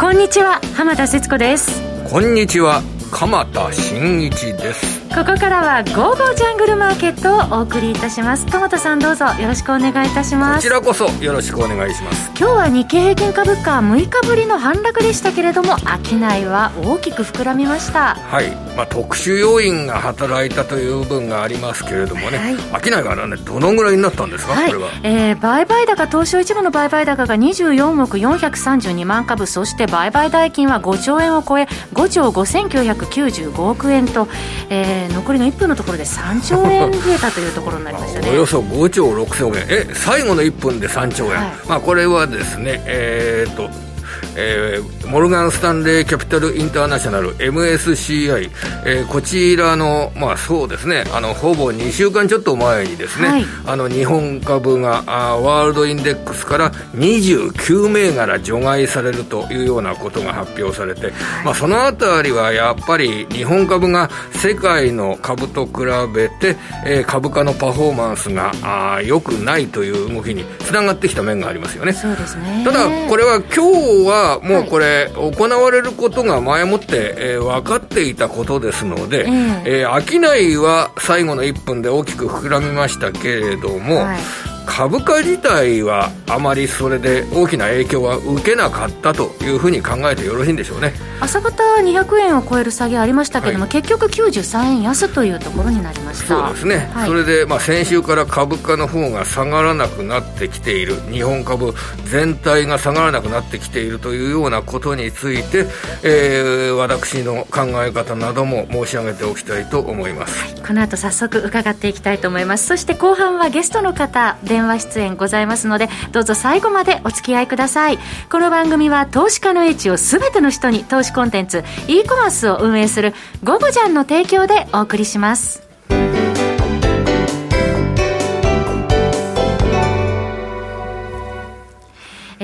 こんにちは浜田節子です。こんにちは鎌田新一です。ここからは「ゴーゴージャングルマーケット」をお送りいたします。鎌田さんどうぞよろしくお願いいたします。こちらこそよろしくお願いします。今日は日経平均株価6日ぶりの反落でしたけれども商いは大きく膨らみました。はい、まあ、特殊要因が働いたという部分がありますけれどもね、はい、商いがねどのぐらいになったんですか、はい、これは、えー、売買高東証一部の売買高が24億432万株そして売買代金は5兆円を超え5兆5995億円と、えー、残りの1分のところで3兆円増えたというところになりましたね。およそ5兆6000億円。え最後の1分で3兆円、はい、まあこれはですねえー、っとえー、モルガン・スタンレー・キャピタル・インターナショナル MSCI、えー、こちらの、まあそうですね、あのほぼ2週間ちょっと前にですね、はい、あの日本株があワールドインデックスから29銘柄除外されるというようなことが発表されて、まあ、そのあたりはやっぱり日本株が世界の株と比べて、えー、株価のパフォーマンスがあ良くないという動きにつながってきた面がありますよね。そうですね。ただこれは今日ははもうこれ、行われることが前もって、えー、分かっていたことですので、えー、商いは最後の1分で大きく膨らみましたけれども、はい。株価自体はあまりそれで大きな影響は受けなかったというふうに考えてよろしいんでしょうね朝方200円を超える下げありましたけれども、はい、結局93円安というところになりました。そうですね、はい、それでまあ先週から株価の方が下がらなくなってきている。日本株全体が下がらなくなってきているというようなことについて、えー、私の考え方なども申し上げておきたいと思います、はい、この後早速伺っていきたいと思います。そして後半はゲストの方電話出演ございますのでどうぞ最後までお付き合いください。この番組は投資家の英知を全ての人に投資コンテンツ e コマースを運営するゴブジャンの提供でお送りします。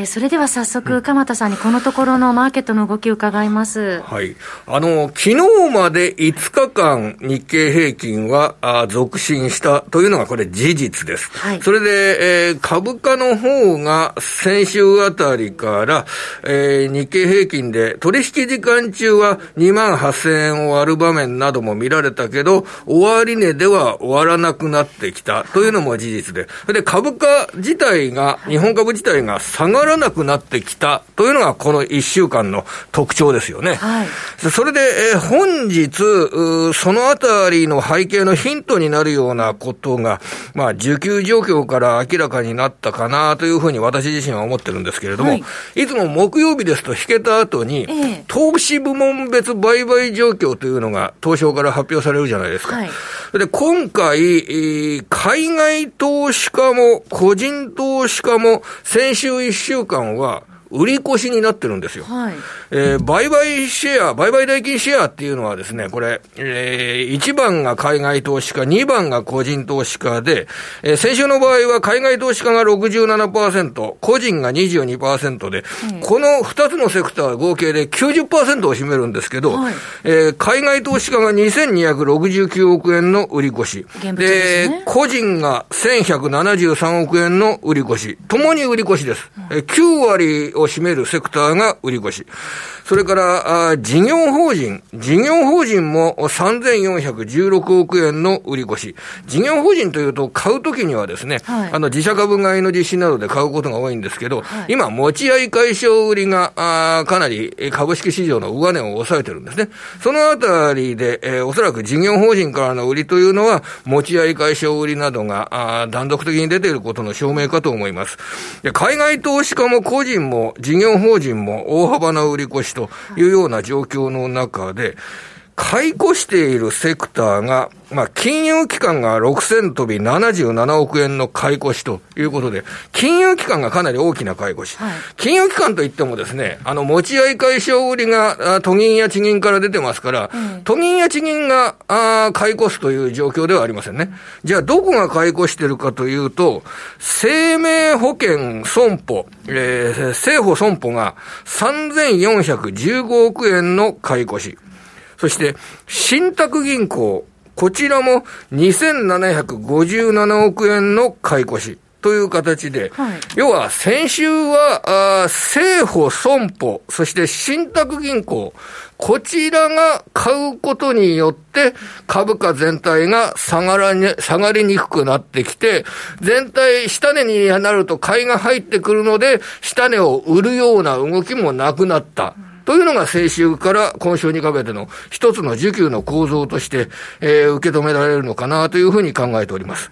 えそれでは早速、鎌田さんにこのところのマーケットの動きを伺います。はい。あの、昨日まで5日間日経平均はあ続伸したというのがこれ事実です。はい。それで、えー、株価の方が先週あたりから、えー、日経平均で取引時間中は2万8000円を割る場面なども見られたけど、終値では終わらなくなってきたというのも事実で、それで株価自体が、日本株自体が下がらなくなってきたというのがこの1週間の特徴ですよね。はい、それで、えー、本日、そのあたりの背景のヒントになるようなことが、まあ、需給状況から明らかになったかなというふうに私自身は思ってるんですけれども、はい、いつも木曜日ですと引けた後に、えー、投資部門別売買状況というのが東証から発表されるじゃないですか。はい、で、今回、海外投資家も個人投資家も先週1週間は売り越しになってるんですよ。はい。えー、売買シェア、売買代金シェアっていうのはですね、これ、えー、1番が海外投資家、2番が個人投資家で、えー、先週の場合は海外投資家が67%、個人が22%で、うん、この2つのセクター合計で90%を占めるんですけど、はい、えー、海外投資家が2269億円の売り越し。で、ね、個人が1173億円の売り越し。ともに売り越しです。うん、9割を占めるセクターが売り越し。それから、あ事業法人。事業法人も3416億円の売り越し。事業法人というと、買うときにはですね、はい、あの、自社株買いの実施などで買うことが多いんですけど、はい、今、持ち合い解消売りが、あかなり株式市場の上値を抑えてるんですね。そのあたりで、えー、おそらく事業法人からの売りというのは、持ち合い解消売りなどが、あ断続的に出ていることの証明かと思います。海外投資家も個人も事業法人も大幅な売り越しというような状況の中で、買い越しているセクターが、まあ、金融機関が6000飛び77億円の買い越しということで、金融機関がかなり大きな買い越し。はい、金融機関といってもですね、あの、持ち合い解消売りが都銀や地銀から出てますから、うん、都銀や地銀があ買い越すという状況ではありませんね。じゃあ、どこが買い越してるかというと、生命保険損保、えー、政保損保が3415億円の買い越し。そして、信託銀行、こちらも2757億円の買い越し。という形で、はい、要は先週は、あ政保損保、そして信託銀行、こちらが買うことによって、株価全体が下がらに、下がりにくくなってきて、全体、下値になると買いが入ってくるので、下値を売るような動きもなくなった。というのが先週から今週にかけての一つの需給の構造として、えー、受け止められるのかなというふうに考えております。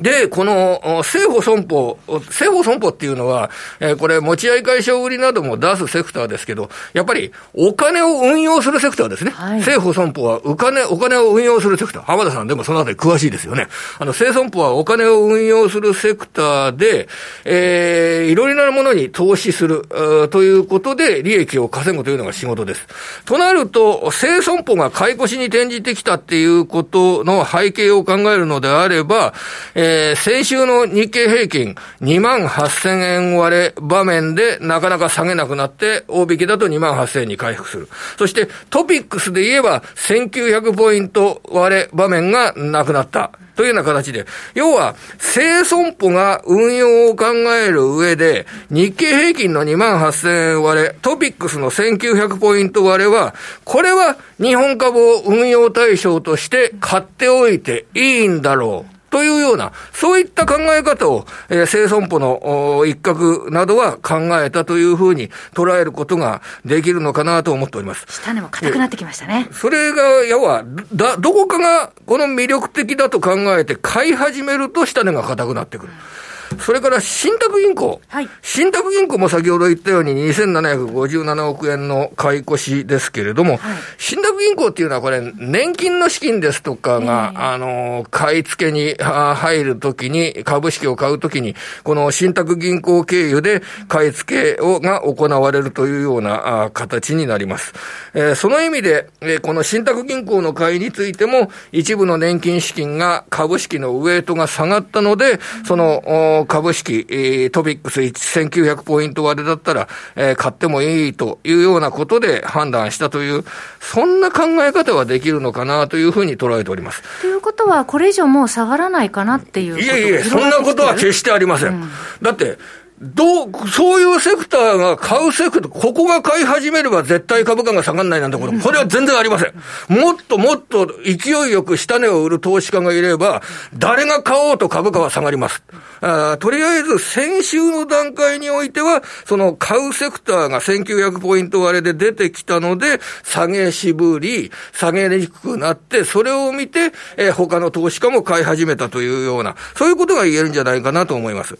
で、この、政府損保、政府損保っていうのは、えー、これ、持ち合い会社売りなども出すセクターですけど、やっぱり、お金を運用するセクターですね。はい、政府損保は、お金、お金を運用するセクター。浜田さんでもそのあたり詳しいですよね。あの、政損保はお金を運用するセクターで、えー、いろいろなものに投資する、ということで、利益を稼ぐというのが仕事です。となると、政損保が買い越しに転じてきたっていうことの背景を考えるのであれば、えーえー、先週の日経平均2万8000円割れ場面でなかなか下げなくなって、大引きだと2万8000円に回復する。そしてトピックスで言えば1900ポイント割れ場面がなくなった。というような形で、要は、生損保が運用を考える上で、日経平均の2万8000円割れ、トピックスの1900ポイント割れは、これは日本株を運用対象として買っておいていいんだろう。というような、そういった考え方を、えー、生損保の一角などは考えたというふうに捉えることができるのかなと思っております。下値も硬くなってきましたね。それが、要は、だ、どこかがこの魅力的だと考えて買い始めると下値が硬くなってくる。うんそれから信託銀行。はい。信託銀行も先ほど言ったように2757億円の買い越しですけれども、はい、信託銀行っていうのはこれ、年金の資金ですとかが、えー、あの、買い付けに入るときに、株式を買うときに、この信託銀行経由で買い付けをが行われるというようなあ形になります。えー、その意味で、えー、この信託銀行の買いについても、一部の年金資金が株式のウエイトが下がったので、その、株式、えー、トピックス1900ポイント割れだったら、えー、買ってもいいというようなことで判断したという、そんな考え方はできるのかなというふうに捉えております。ということは、これ以上もう下がらないかなっていういえいえ、そんなことは決してありません。うん、だって、どう、そういうセクターが買うセクター、ここが買い始めれば絶対株価が下がらないなんてこと、これは全然ありません。もっともっと勢いよく下値を売る投資家がいれば、誰が買おうと株価は下がります。あとりあえず、先週の段階においては、その買うセクターが1900ポイント割れで出てきたので、下げ渋り、下げにくくなって、それを見て、えー、他の投資家も買い始めたというような、そういうことが言えるんじゃないかなと思います。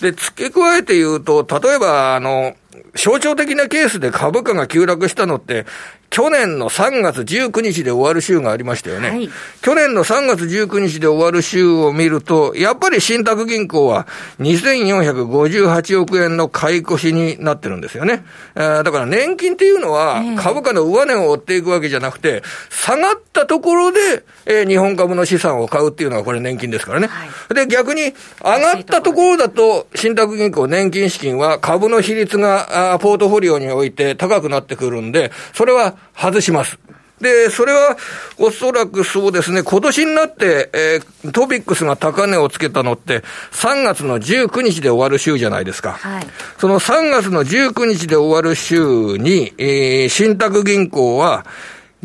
で、付け加えて言うと、例えば、あの、象徴的なケースで株価が急落したのって、去年の3月19日で終わる週がありましたよね。はい、去年の3月19日で終わる週を見ると、やっぱり信託銀行は2458億円の買い越しになってるんですよね。だから年金っていうのは株価の上値を追っていくわけじゃなくて、下がったところで、え日本株の資産を買うっていうのがこれ年金ですからね。はい、で、逆に上がったところだと、信託銀行年金資金は株の比率がポートフォリオにおいて高くなってくるんで、それは外します。で、それはおそらくそうですね、今年になって、えー、トピックスが高値をつけたのって、3月の19日で終わる週じゃないですか。はい、その3月の19日で終わる週に、えー、信託銀行は、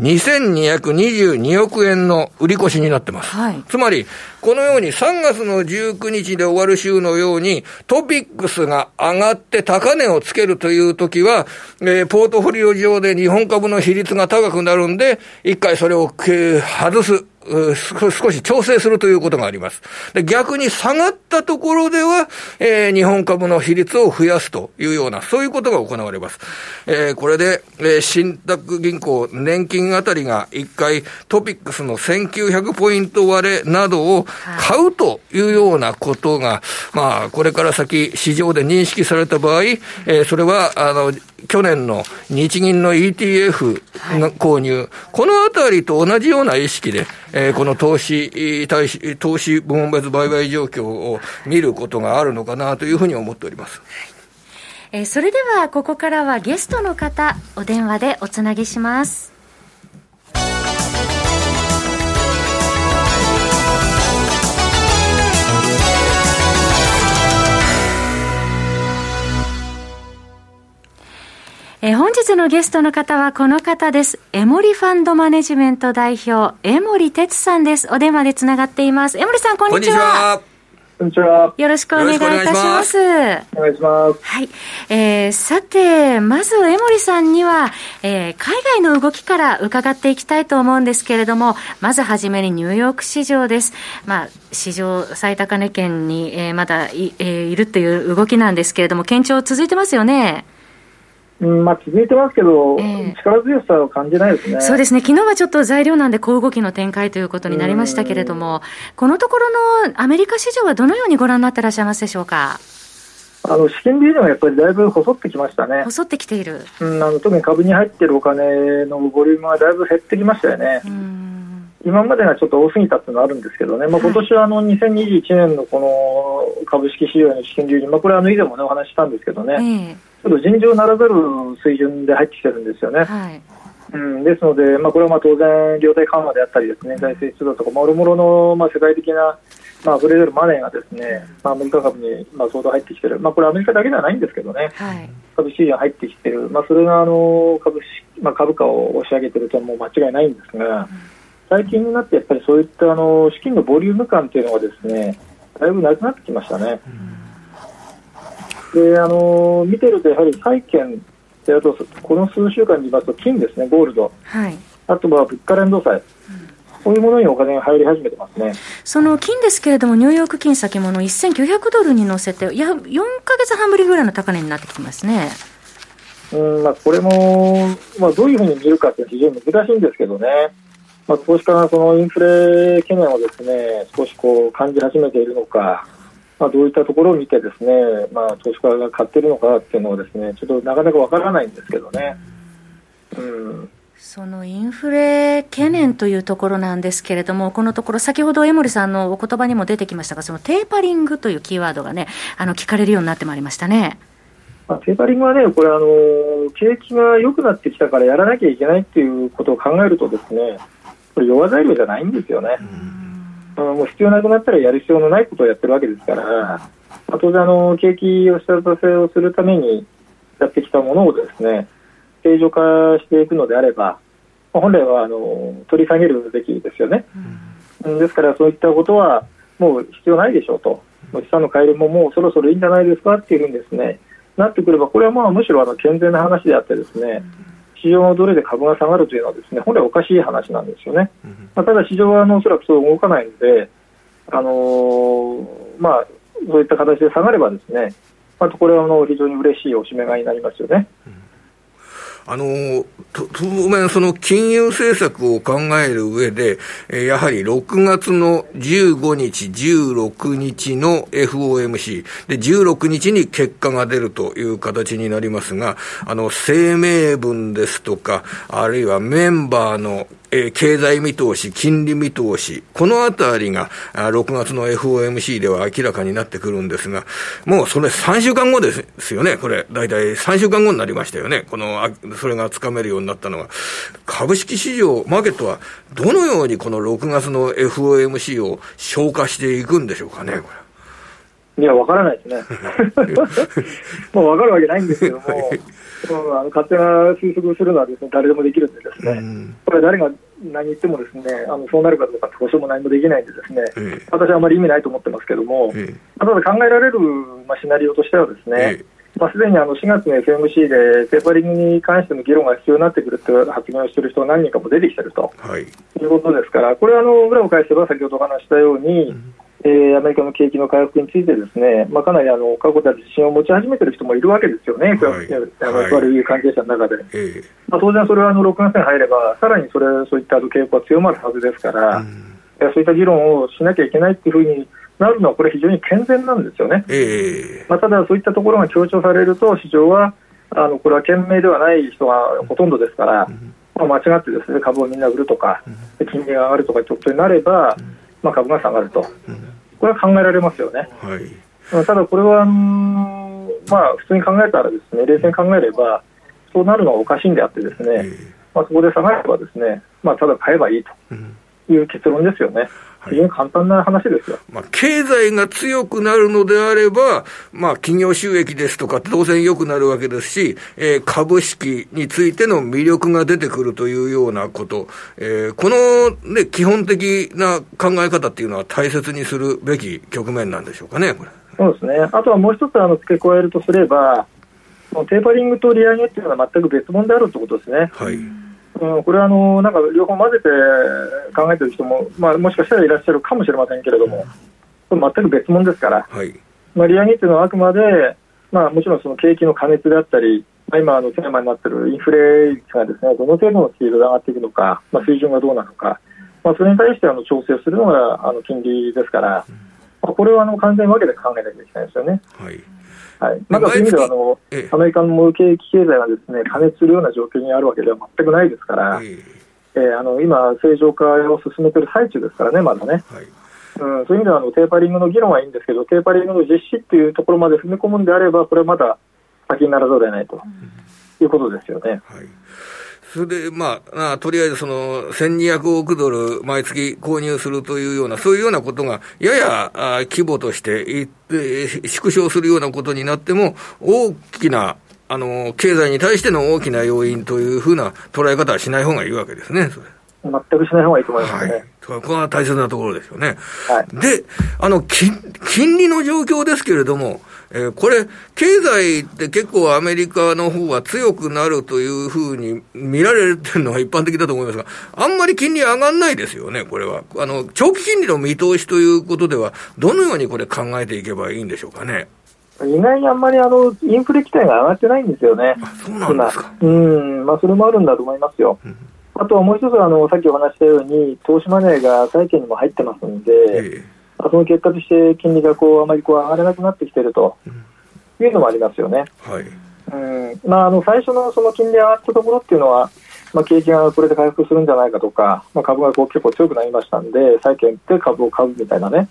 2222億円の売り越しになってます。はい、つまり、このように3月の19日で終わる週のように、トピックスが上がって高値をつけるというときは、えー、ポートフォリオ上で日本株の比率が高くなるんで、一回それを外す。少し調整するということがあります。で逆に下がったところでは、えー、日本株の比率を増やすというような、そういうことが行われます。えー、これで、えー、信託銀行、年金あたりが一回トピックスの1900ポイント割れなどを買うというようなことが、まあ、これから先市場で認識された場合、えー、それは、あの、去年の日銀の ETF 購入、はい、このあたりと同じような意識で、えー、この投資、投資、投資部門別売買状況を見ることがあるのかなというふうに思っております。えー、それではここからはゲストの方お電話でおつなぎします。え本日のゲストの方はこの方です。エモリファンドマネジメント代表、江森哲さんです。お電話でつながっています。江森さん、こんにちは。こんにちは。よろしくお願いいたします。お願いします。はい。えー、さて、まず江森さんには、えー、海外の動きから伺っていきたいと思うんですけれども、まずはじめにニューヨーク市場です。まあ、市場最高値圏に、えー、まだい,、えー、いるという動きなんですけれども、堅調続いてますよね。うんまあ、続いてますけど、えー、力強さを感じないですね。そうですね。昨日はちょっと材料なんで小動きの展開ということになりましたけれども、このところのアメリカ市場はどのようにご覧になってらっしゃいますでしょうか？あの資金流入はやっぱりだいぶ細ってきましたね。細ってきている。うん、あの特に株に入っているお金のボリュームはだいぶ減ってきましたよね。今までがちょっと多すぎたっていうのはあるんですけどね、まあ、今年はあの2021年のこの株式市場の資金流入、まあ、これはあの以前も、ね、お話ししたんですけどね、えーちょっと尋常ならざる水準で入ってきてるんですよね。はい。うん、ですので、まあ、これはまあ当然、量体緩和であったりですね、財政出動とか、もろもろのまあ世界的な、まあ、溢れ出るマネーがですね、まあ、アメリカ株にまあ相当入ってきてる、まあ、これアメリカだけではないんですけどね、はい、株式市場入ってきてる、まあ、それがあの株式、まあ、株価を押し上げてるとはもう間違いないんですが、最近になってやっぱりそういったあの資金のボリューム感というのがですね、だいぶなくなってきましたね。うんであの見てると、やはり債券であとこの数週間で言いますと金ですね、ゴールド、はい、あとは物価連動債、うん、そういうものにお金が入り始めてますね。その金ですけれども、ニューヨーク金先物1900ドルに乗せて、や4か月半ぶりぐらいの高値になってきてますね。うんまあ、これも、まあ、どういうふうに見るかって非常に難しいんですけどね、まあ、投資家がそのインフレ懸念をですね少しこう感じ始めているのか、まあ、どういったところを見てですね、まあ、投資家が買ってるのかっていうのはですねちょっとなかなかわからないんですけどね。うんそのインフレ懸念というところなんですけれども、このところ、先ほど江森さんのお言葉にも出てきましたが、そのテーパリングというキーワードがね、あの聞かれるようになってまいりましたね。まあ、テーパリングはね、これあの、景気が良くなってきたからやらなきゃいけないっていうことを考えるとですね、これ弱材料じゃないんですよね。うんもう必要なくなったらやる必要のないことをやってるわけですから、まあ、当然あの、景気を下支えをするためにやってきたものをですね正常化していくのであれば、まあ、本来はあの取り下げるべきですよね。うん、ですからそういったことはもう必要ないでしょうと、資産の改良ももうそろそろいいんじゃないですかっていうふうにですねなってくれば、これはまあむしろあの健全な話であってですね、市場のどれで株が下がるというのはですね本来おかしい話なんですよね。まあ、ただ市場はあのおそらくそう動かないので、あのー、まあ、そういった形で下がればですね、まあ、これはあの非常に嬉しいおしめ買いになりますよね。あの当面、その金融政策を考える上で、やはり6月の15日、16日の FOMC、で、16日に結果が出るという形になりますが、あの、声明文ですとか、あるいはメンバーのえー、経済見通し、金利見通し、このあたりが、6月の FOMC では明らかになってくるんですが、もうそれ3週間後ですよね、これ。大体3週間後になりましたよね。この、それがつかめるようになったのは。株式市場、マーケットは、どのようにこの6月の FOMC を消化していくんでしょうかね、これ。いや、わからないですね。もうわかるわけないんですけども。あの勝手な推測するのはです、ね、誰でもできるんで、ですね、うん、これ、誰が何言ってもですねあのそうなるかどうか保証も何もできないんで、ですね、ええ、私はあまり意味ないと思ってますけども、え、ただ考えられる、まあ、シナリオとしては、ですね、まあ、すでにあの4月の FMC でテーパリングに関しての議論が必要になってくるという発言をしている人が何人かも出てきていると、はい、いうことですから、これはあの裏を返せば、先ほどお話したように、うんえー、アメリカの景気の回復についてですね、まあ、かなりあの過去で自信を持ち始めている人もいるわけですよね、はい、あの悪い。関係者の中で。えー、まあ、当然、それはあの6月に入れば、さらにそれそういった傾向が強まるはずですから、うん、そういった議論をしなきゃいけないというふうになるのは、これ、非常に健全なんですよね。えー、まあ、ただ、そういったところが強調されると、市場はあのこれは賢明ではない人がほとんどですから、うん、まあ、間違ってですね株をみんな売るとか、金利が上がるとかということになれば、まあ、株が下がると。これは考えられますよね。はい、ただ、これは、まあ、普通に考えたらですね、冷静に考えれば、そうなるのはおかしいんであってですね、まあ、そこで下がればですね、まあ、ただ買えばいいという結論ですよね。非常に簡単な話ですよ。まあ、経済が強くなるのであれば、まあ、企業収益ですとか当然良くなるわけですし、えー、株式についての魅力が出てくるというようなこと、えー、この、ね、基本的な考え方っていうのは大切にするべき局面なんでしょうかね、これ。そうですね。あとはもう一つあの付け加えるとすれば、テーパリングと利上げっていうのは全く別物であるということですね。はい。うん、これはあのなんか両方混ぜて考えてる人も、まあ、もしかしたらいらっしゃるかもしれませんけれども、これ全く別物ですから、はい。まあ、利上げというのはあくまで、まあ、もちろんその景気の過熱であったり、まあ、今あのテーマになっているインフレ率がですねどの程度のスピードで上がっていくのか、まあ、水準がどうなのか、まあ、それに対してあの調整するのがあの金利ですから、まあ、これはあの完全に分けて考えなきゃいけないですよね。はいはい、まだそういう意味ではあの、アメリカの景気経済がですね過熱するような状況にあるわけでは全くないですから、えー、あの今、正常化を進めている最中ですからね、まだね。はい。うん、そういう意味ではあのテーパリングの議論はいいんですけど、テーパリングの実施っていうところまで踏み込むんであれば、これはまだ先にならざるを得ないということですよね。はいそれで、まあ、あとりあえずその、1200億ドル毎月購入するというような、そういうようなことが、ややあ規模としていって縮小するようなことになっても、大きな、あの、経済に対しての大きな要因というふうな捉え方はしない方がいいわけですね、それ。全くしない方がいいと思いますね。はいここは大切なところですよね。はい、で、あの金、金利の状況ですけれども、えー、これ、経済って結構アメリカの方は強くなるというふうに見られてるのが一般的だと思いますが、あんまり金利上がんないですよね、これは。あの、長期金利の見通しということでは、どのようにこれ考えていけばいいんでしょうかね。意外にあんまりあのインフレ期待が上がってないんですよね。そうなんですか。うん、まあそれもあるんだと思いますよ。うんあとはもう一つあの、さっきお話したように、投資マネーが債券にも入ってますので、えー、その結果として金利がこうあまりこう上がらなくなってきているというのもありますよね。はい。うん。まあ、あの最初のその金利上がったところっていうのは、まあ、景気がこれで回復するんじゃないかとか、まあ、株がこう結構強くなりましたんで、債券で株を買うみたいなね、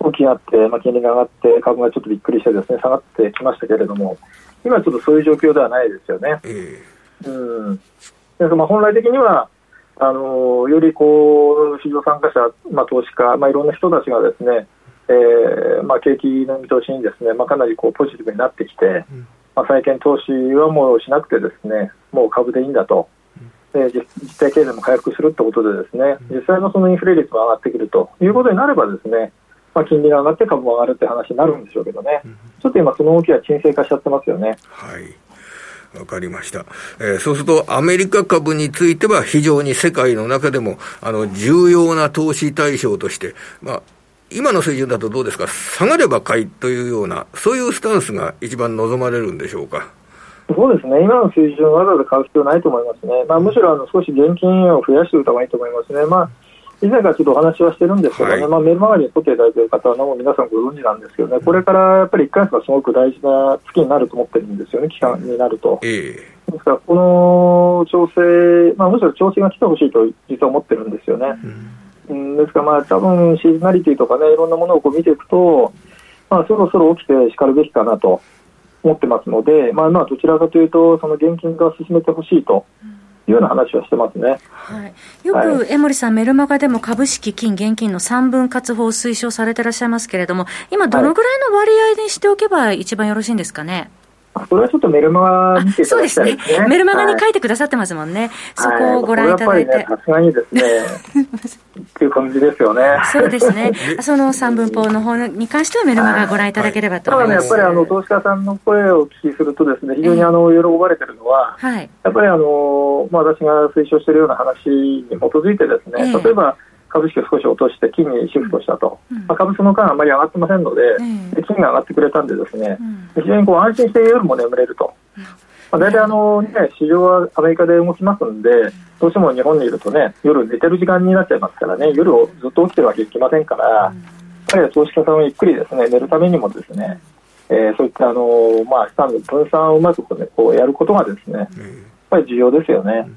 動きがあって、まあ、金利が上がって、株がちょっとびっくりしてですね下がってきましたけれども、今ちょっとそういう状況ではないですよね。えー、うん。まあ本来的にはあのよりこう市場参加者、まあ、投資家、まあ、いろんな人たちがですね、えーまあ、景気の見通しにですね、まあ、かなりこうポジティブになってきて、うん、まあ、債券投資はもうしなくてですねもう株でいいんだと、うん、えー、実体経済も回復するということでですね実際のそのインフレ率も上がってくるということになればですね、まあ、金利が上がって株も上がるって話になるんでしょうけどね、うん、ちょっと今その動きは沈静化しちゃってますよね。はいわかりました。えー、そうすると、アメリカ株については非常に世界の中でも、あの、重要な投資対象として、まあ、今の水準だとどうですか、下がれば買いというような、そういうスタンスが一番望まれるんでしょうか？そうですね、今の水準、わざわざ買う必要ないと思いますね、まあ、むしろあの少し現金を増やしておいた方がいいと思いますね。まあ以前からちょっとお話はしてるんですけどね、はい、まあ、メルマガに取っていただいている方は、もう皆さんご存知なんですけどね、これからやっぱり1か月がすごく大事な月になると思ってるんですよね、期間になると。えー、ですから、この調整、まあ、むしろ調整が来てほしいと実は思ってるんですよね。うん、ですから、まあ、多分シーズナリティとかね、いろんなものをこう見ていくと、まあ、そろそろ起きてしかるべきかなと思ってますので、まあ、まあどちらかというと、その現金化を進めてほしいと。うんいうような話をしてますね。はい、よく江森さん、メルマガでも株式、金、現金の3分割法を推奨されていらっしゃいますけれども、今、どのぐらいの割合にしておけば一番よろしいんですかね？それはちょっとメルマガ見ていただきたいですね。そうですね。メルマガに書いてくださってますもんね。はい、そこをご覧いただいて。さすがにですね、っていう感じですよね。そうですね。その三分法の方に関してはメルマガご覧いただければと思います。ただね、やっぱりあの、投資家さんの声をお聞きするとですね、非常にあの、喜ばれてるのは、はい、やっぱりあの、まあ私が推奨しているような話に基づいてですね、例えば、株式を少し落として金にシフトしたと、うん、まあ、株その間あまり上がってませんので、うん、金が上がってくれたんでですね、うん、非常にこう安心して夜も眠れると。まあ、大体あの、ね、市場はアメリカで動きますので、どうしても日本にいるとね、夜寝てる時間になっちゃいますからね、夜をずっと起きてるわけにいきませんから、やっぱり投資家さんはゆっくりですね、寝るためにもですね、えー、そういったあの、まあ、資産の分散をうまくこう、ね、こうやることがですね、やっぱり重要ですよね。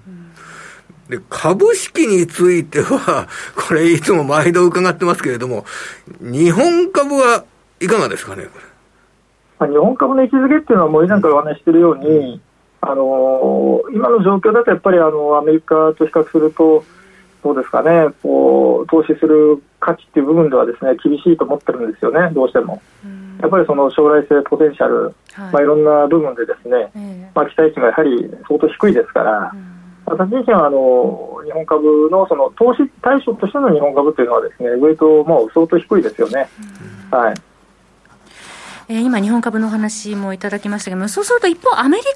で、株式については、これいつも毎度伺ってますけれども、日本株はいかがですかね、これ？まあ、日本株の位置づけっていうのは、もう以前からお話しているように、あのー、今の状況だとやっぱりあのアメリカと比較すると、どうですかね、こう投資する価値っていう部分ではですね厳しいと思ってるんですよね、どうしても。やっぱりその将来性、ポテンシャル、はい。まあ、いろんな部分でですね、えー、まあ、期待値がやはり相当低いですから、私自身はあの日本株のその投資対象としての日本株というのはですね、ウェイトも相当低いですよね。はい。えー、今、日本株の話もいただきましたけども、そうすると一方、アメリカ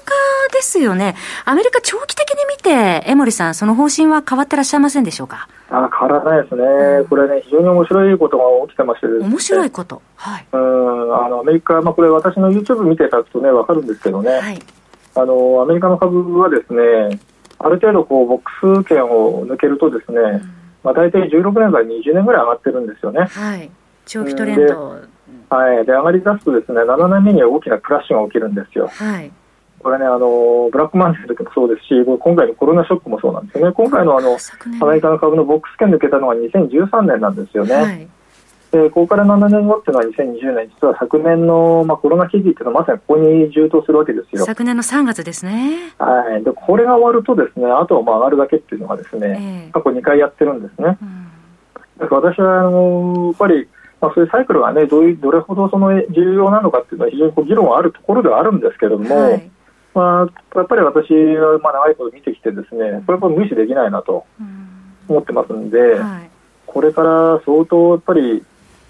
ですよね、アメリカ、長期的に見て、江森さん、その方針は変わってらっしゃいませんでしょうか？あ変わらないですね、これね、非常に面白いことが起きてまして、ね、面白いこと、はい、うん。あのアメリカ、まあ、これ、私の YouTube 見ていただくとね、分かるんですけどね、はい、あのアメリカの株はですね、ある程度こう、ボックス圏を抜けるとですね、うん、まあ、大体16年から20年ぐらい上がってるんですよね。はい、長期トレンド。はい、で上がり出すとですね7年目には大きなクラッシュが起きるんですよ。はい。これね、あのブラックマンデーの時もそうですし、今回のコロナショックもそうなんですよね、今回のあのアメリカの株のボックス圏抜けたのは2013年なんですよね。はい、でここから7年後っていうのは2020年、実は昨年の、まあ、コロナ危機っていうのはまさにここに充当するわけですよ。昨年の3月ですね。はい、でこれが終わると、ですねあとはまあ上がるだけっていうのがですね、えー、過去2回やってるんですね。うん、私はあのやっぱりまあ、そういうサイクルがねどうどれほどその重要なのかっていうのは非常にこう議論はあるところではあるんですけれども、はい、まあ、やっぱり私はまあ長いこと見てきてですねこれは無視できないなと思ってますんで、はい、これから相当やっぱり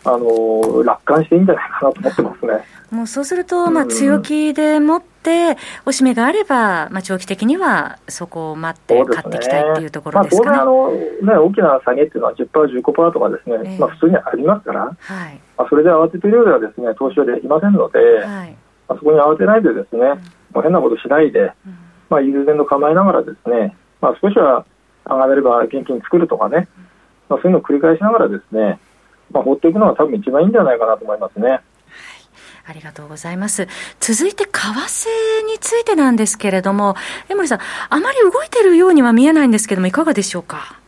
あの楽観していいんじゃないかなと思ってますね。もうそうすると、まあ、強気でもって、おしめがあれば、まあ、長期的にはそこを待って買っていきたいっていうところですかね。まあ、当然あの、ね、大きな下げっていうのは10%、15%とかですね、えー、まあ、普通にありますから、はい。まあ、それで慌てているようではですね投資はできませんので、はい。まあ、そこに慌てないでですね、もう変なことしないで、うん、まあ、優先度構えながらですね、まあ、少しは上がれれば現金作るとかね、まあ、そういうのを繰り返しながらですね、まあ、放っていくのが多分一番いいんじゃないかなと思いますね。ありがとうございます。続いて、為替についてなんですけれども、江森さん、あまり動いてるようには見えないんですけれども、いかがでしょうか？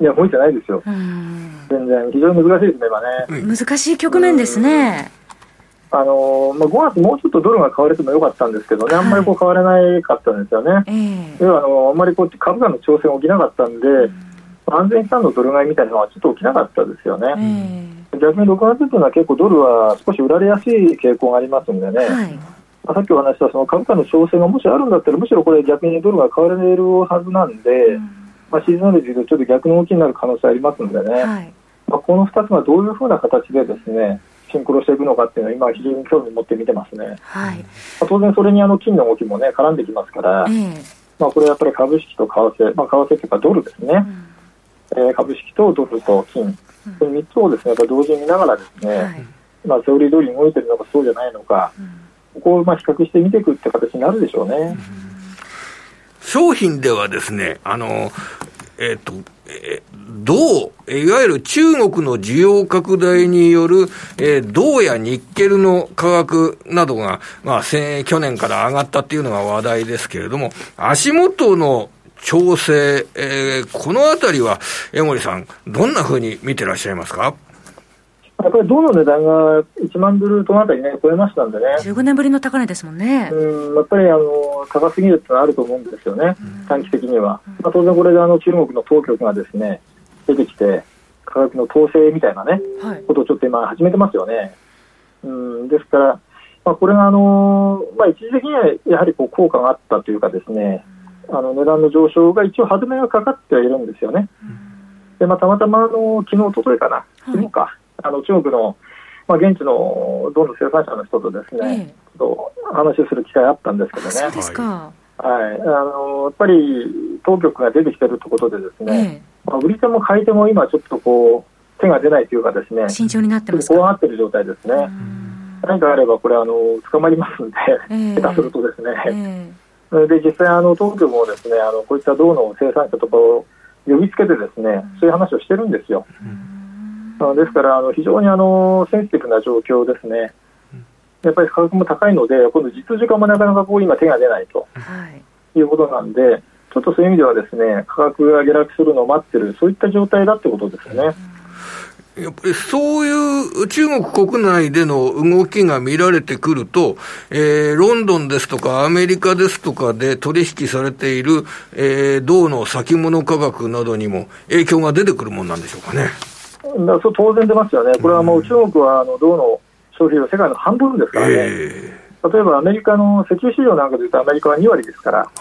いや、動いてないですよ。全然、非常に難しいですね、今ね。難しい局面ですね。あのまあ、5月、もうちょっとドルが買われてもよかったんですけどね、あんまりこう買われないかったんですよね。えー、要はあのあんまりこう株価の調整が起きなかったんで、安全資産のドル買いみたいなのはちょっと起きなかったですよね。えー、逆に6月というのは結構ドルは少し売られやすい傾向がありますんでね。はい。まあ、さっきお話したその株価の調整がもしあるんだったらむしろこれ逆にドルが買われるはずなんで、うん、まあ、シーズナリティとちょっと逆の動きになる可能性ありますんでね、はい、まあ、この2つがどういうふうな形でですねシンクロしていくのかっていうのは今非常に興味を持って見てますね、はい。まあ、当然それにあの金の動きもね絡んできますから、えー、まあ、これやっぱり株式と為替、まあ、為替というかドルですね、うんえー、株式とドルと金、この3つをですねやっぱ同時に見ながらですね、はい、まあ、セオリー通りに動いてるのかそうじゃないのか、うん、ここをまあ比較して見ていくって形になるでしょうね。うん、商品ではですね、あの、えっ、ー、と、えー、銅、いわゆる中国の需要拡大による、えー、銅やニッケルの価格などが、まあ、去年から上がったっていうのが話題ですけれども、足元の調整、えー、このあたりは、江森さん、どんなふうに見てらっしゃいますか？やっぱり銅の値段が1万ドルとのあたりね、超えましたんでね。15年ぶりの高値ですもんね。うん、やっぱりあの高すぎるってのはあると思うんですよね、短期的には。まあ、当然これであの中国の当局がですね、出てきて、価格の統制みたいなね、はい、ことをちょっと今始めてますよね。うん、ですから、まあ、これがあの、まあ、一時的にはやはりこう効果があったというかですね、あの値段の上昇が一応、歯止めがかかってはいるんですよね。でまあ、たまたまあの昨日おとといかな、昨日か、はい、あの中国の、まあ、現地のどんどん生産者の人とですね、えと話をする機会あったんですけどね。そうですか。はい、あのやっぱり当局が出てきてるということで、ですね、えまあ、売り手も買い手も今、ちょっとこう手が出ないというか、ですね慎重になってます怖がってる状態ですね。何かあれば、これあの、捕まりますんで、え下手するとですね、で実際あの、当局もですねあのこういった銅の生産者とかを呼びつけてですねそういう話をしてるんですよ。ですからあの非常にあのセンシティブな状況ですね。やっぱり価格も高いので、今度、実需化もなかなかこう今、手が出ないと、はい、いうことなんで、ちょっとそういう意味ではですね価格が下落するのを待ってる、そういった状態だってことですね。やっぱりそういう中国国内での動きが見られてくると、えー、ロンドンですとかアメリカですとかで取引されている、えー、銅の先物価格などにも影響が出てくるもんなんでしょうかね。だそう当然出ますよね、これはもう中国はあの銅の消費量、世界の半分ですからね。えー例えばアメリカの石油市場なんかでいうと、アメリカは2割ですから、はい、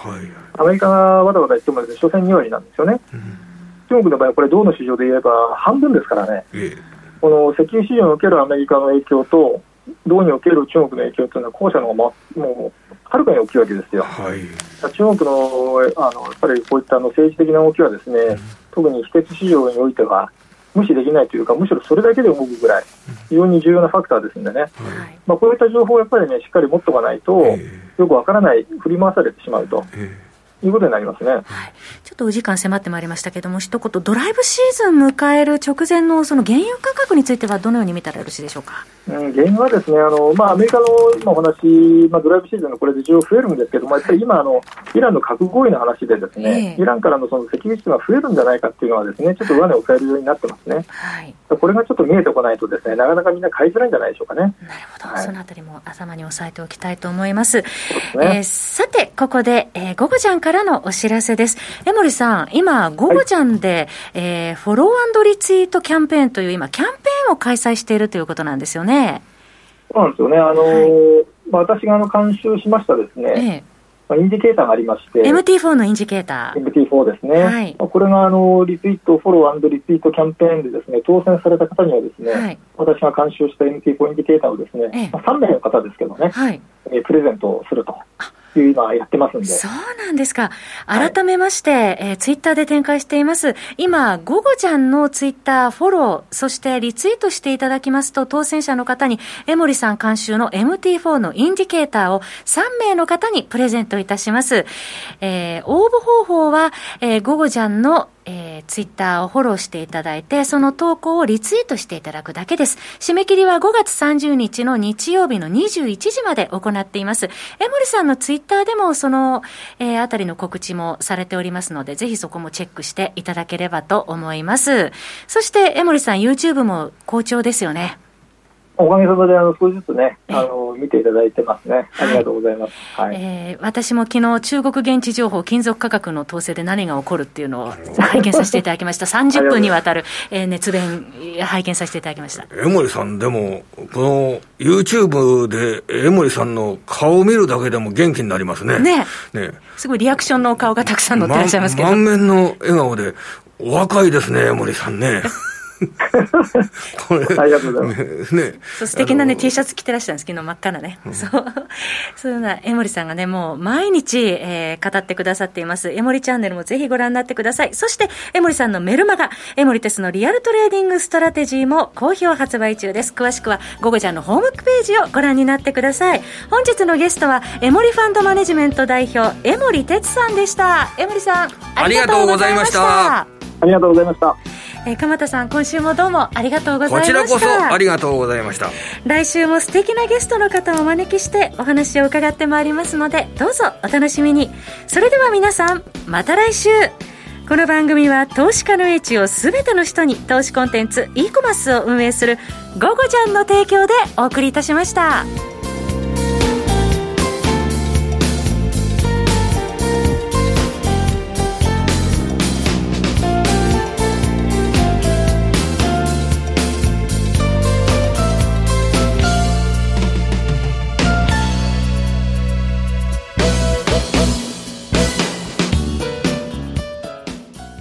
アメリカがわざわざ言っても、所詮2割なんですよね。うん中国の場合はこれ、銅の市場で言えば半分ですからね、ええ、この石油市場におけるアメリカの影響と、銅における中国の影響というのは、後者の方が、ま、もうはるかに大きいわけですよ。はい、中国のあのやっぱりこういったあの政治的な動きは、ですね、うん、特に非鉄市場においては、無視できないというか、むしろそれだけで動くぐらい、非常に重要なファクターですんでね、まあ、こういった情報をやっぱりね、しっかり持っておかないと、よくわからない、振り回されてしまうと。いうことになりますね、はい、ちょっとお時間迫ってまいりましたけれども、一言、ドライブシーズン迎える直前のその原油価格については、どのように見たらよろしいでしょうか、うん、原油はですね、あのまあ、アメリカの今お話、まあ、ドライブシーズンのこれで需要増えるんですけども、やっぱり今あの、イランの核合意の話で、ですね、えー、イランからのその石油輸出が増えるんじゃないかっていうのは、ですねちょっと上値を変えるようになってますね、はい、これがちょっと見えてこないと、ですねなかなかみんな買いづらいんじゃないでしょうかね。なるほど、はい、そのあたりも頭に押さえておきたいと思います。すね。えー、さて、ここで、えー、ゴゴちゃんからのお知らせです。江森さん、今、ゴゴちゃんで、はい、えー、フォローリツイートキャンペーンという今、キャンペーンを開催しているということなんですよね。そうなんですよね。あのーはい、まあ、私があの監修しましたですね。ええまあ、インジケーターがありまして、MT4 のインジケーター。MT4 ですね。はい、まあ、これがあのリツイート、フォローリツイートキャンペーンでですね、当選された方にはですね、はい、私が監修した MT4 インジケーターをですね、ええ、まあ、3名の方ですけどね、はい、えプレゼントすると。いう今やってますんで。そうなんですか。改めまして、はい、えー、ツイッターで展開しています。今、ゴゴちゃんのツイッターフォロー、そしてリツイートしていただきますと、当選者の方に、江森さん監修の MT4 のインディケーターを3名の方にプレゼントいたします。えー、応募方法は、えー、ゴゴちゃんのえー、ツイッターをフォローしていただいて、その投稿をリツイートしていただくだけです。締め切りは5月30日の日曜日の21時まで行っています。江森さんのツイッターでもその、えー、あたりの告知もされておりますので、ぜひそこもチェックしていただければと思います。そして、江森さん、YouTube も好調ですよね。おかげさまであの少しずつね、あの見ていただいてますね。ありがとうございます。はい、えー、私も昨日中国現地情報、金属価格の統制で何が起こるっていうのを拝見させていただきました。30分にわたる、えー、熱弁、拝見させていただきました。江森さん、でも、この YouTube で江森さんの顔を見るだけでも元気になりますね。ねねすごいリアクションのお顔がたくさん載ってらっしゃいますけど。満面の笑顔で、お若いですね、江森さんね。これありがとうございます。ね。そう素敵なね、T シャツ着てらっしゃるんです、昨日真っ赤なね。うん、そう。そういうな、江森さんがね、もう毎日、えー、語ってくださっています。江森チャンネルもぜひご覧になってください。そして、江森さんのメルマガ、江守哲のリアルトレーディングストラテジーも好評発売中です。詳しくは、ゴゴジャンのホームページをご覧になってください。本日のゲストは、江守ファンドマネジメント代表、江守哲さんでした。江守さん、ありがとうございました。ありがとうございました。えー、鎌田さん今週もどうもありがとうございました。こちらこそありがとうございました。来週も素敵なゲストの方をお招きしてお話を伺ってまいりますのでどうぞお楽しみに。それでは皆さんまた来週。この番組は投資家の英知を全ての人に投資コンテンツ e コマースを運営する「ゴゴちゃん」の提供でお送りいたしました。